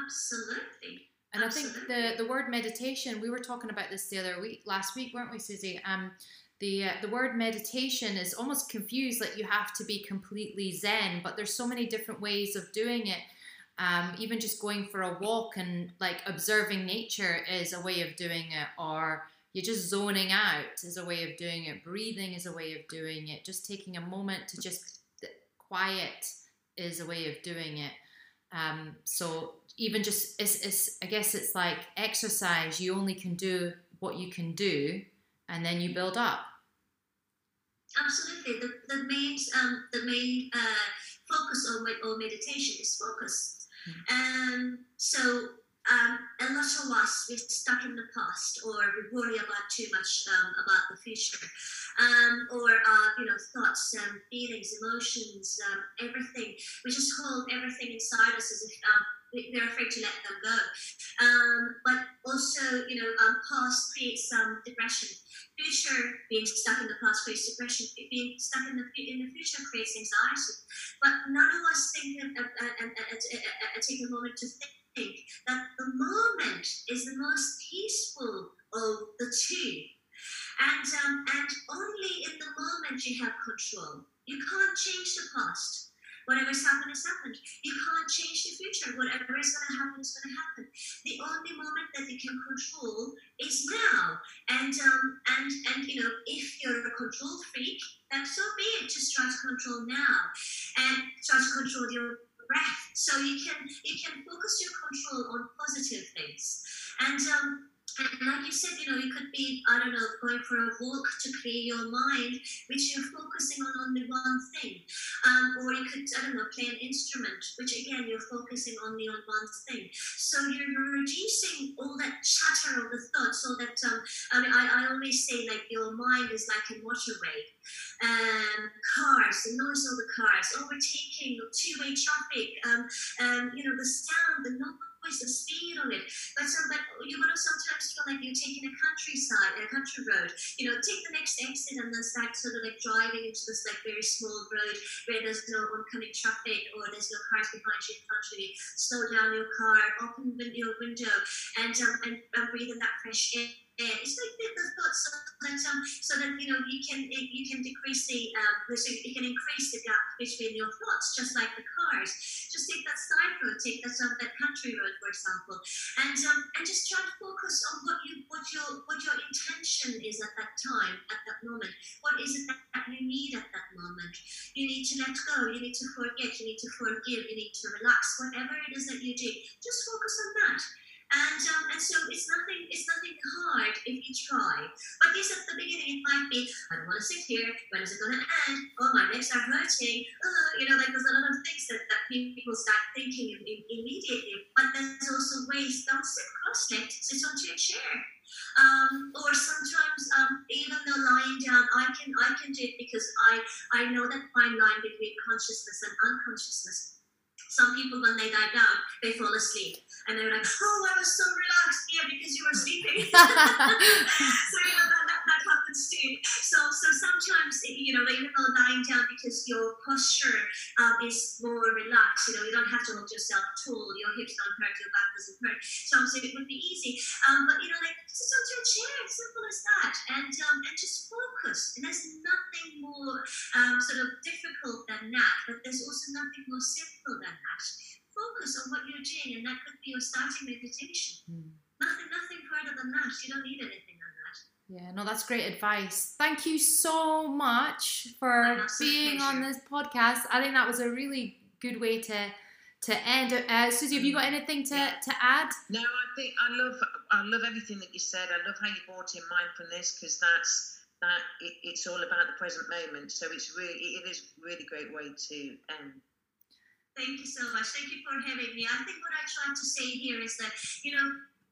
Absolutely. And Absolutely. I think the the word meditation. We were talking about this the other week, last week, weren't we, Susie? Um, the uh, the word meditation is almost confused. Like you have to be completely zen, but there's so many different ways of doing it. Um, even just going for a walk and like observing nature is a way of doing it, or you're just zoning out is a way of doing it. Breathing is a way of doing it. Just taking a moment to just quiet is a way of doing it. Um, so even just it's, it's I guess it's like exercise. You only can do what you can do, and then you build up. Absolutely. The, the main um, the main uh, focus on, on meditation is focus. Mm-hmm. Um, so um, a lot of us we're stuck in the past or we worry about too much um, about the future. Um, or uh, you know thoughts um, feelings emotions um, everything. We just hold everything inside us as if um, we're afraid to let them go. But also you know past creates some depression. Future being stuck in the past creates depression. Being stuck in the, in the future creates anxiety. But none of us think and take a moment to think think that the moment is the most peaceful of the two. And, um, and only in the moment you have control. You can't change the past. Whatever's happened has happened. You can't change the future. Whatever is going to happen is going to happen. The only moment that you can control is now. And um, and and you know, if you're a control freak, then so be it. Just try to control now, and try to control your breath. So you can you can focus your control on positive things. And um, and like you said, you know, you could be, I don't know, going for a walk to clear your mind, which you're focusing on only one thing. Um, or you could, I don't know, play an instrument, which again, you're focusing only on one thing. So you're reducing all that chatter of the thoughts, all that, um, I mean, I, I always say, like, your mind is like a motorway. Um, cars, the noise of the cars, overtaking, two-way traffic, um, um, you know, the sound, the noise always a speed on it. But so, but you're gonna sometimes feel like you're taking a countryside, a country road. You know, take the next exit and then start sort of like driving into this like very small road where there's no oncoming traffic or there's no cars behind you in you. Slow down your car, open your window, and um, and, and breathe in that fresh air it's like the, the thoughts so that um, so that you know you can you can decrease the um, so you can increase the gap between your thoughts, just like the cars. Just take that side road, take that um, that country road, for example, and um, and just try to focus on what you what your what your intention is at that time, at that moment. What is it that, that you need at that moment? You need to let go. You need to forget. You need to forgive. You need to relax. Whatever it is that you do, just focus on that and, um, and so it's nothing it's nothing hard if you try. But yes, at the beginning it might be, I don't want to sit here. When is it going to end? Oh, my legs are hurting. Oh, you know, like there's a lot of things that, that people start thinking immediately. But there's also ways. Don't sit cross-legged. Sit onto your chair. Um, or sometimes um, even though lying down, I can I can do it because I I know that fine line between consciousness and unconsciousness some people, when they lie down, they fall asleep. And they're like, oh, I was so relaxed. Yeah, because you were sleeping. so, you know, that, that, that happens too. So, so sometimes, you know, even though lying down because your posture um, is more relaxed, you know, you don't have to hold yourself tall, your hips don't hurt, your back doesn't hurt. So, so it would be easy. Um, but, you know, like, just onto a chair, simple as that. And, um, and just focus. And there's nothing more um, sort of difficult than that, but there's also nothing more simple than that. Focus on what you you're doing, and that could be your starting meditation. Mm. Nothing, nothing further than that. You don't need anything on that. Yeah, no, that's great advice. Thank you so much for being on this podcast. I think that was a really good way to to end. Uh, Susie, have you got anything to, Yeah. to add? No, I think I love I love everything that you said. I love how you brought in mindfulness because that's that it, it's all about the present moment. So it's really it is really great way to end. Thank you so much. Thank you for having me. I think what I tried to say here is that, you know,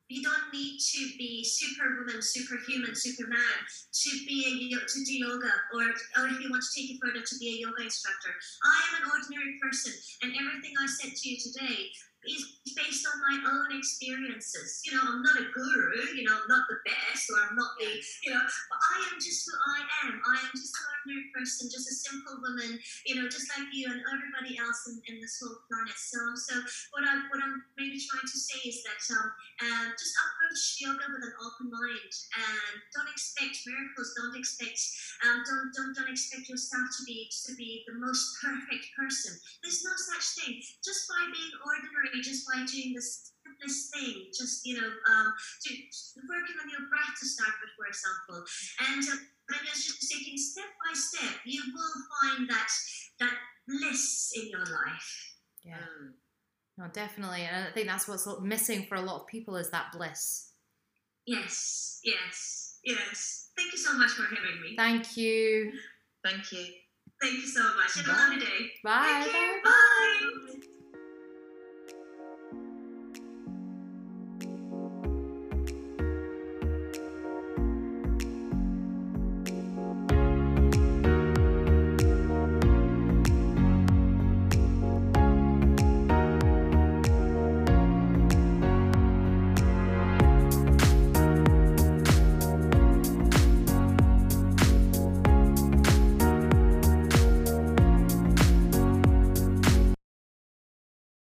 you don't need to be superwoman, superhuman, superman to be a, to do yoga, or or if you want to take it further, to be a yoga instructor. I am an ordinary person, and everything I said to you today is based on my own experiences. You know, I'm not a guru. You know, I'm not the best, or I'm not the you know, but I am just who I am. I am just an ordinary person, just a simple woman you know, just like you and everybody else in, in this whole planet. So, so what I what I'm maybe trying to say is that um, uh, just approach yoga with an open mind and don't expect miracles. Don't expect um, don't don't don't expect yourself to be to be the most perfect person. There's no such thing. Just by being ordinary, just by doing the simplest thing, just you know, um, to, working on your breath to start with, for example, and. Uh, and it's just taking step by step, you will find that that bliss in your life. Yeah, Mm. no, definitely. And I think that's what's missing for a lot of people is that bliss. Yes, yes, yes. Thank you so much for having me. Thank you. Thank you. Thank you so much. Have a lovely day. Bye. Thank you. bye, bye.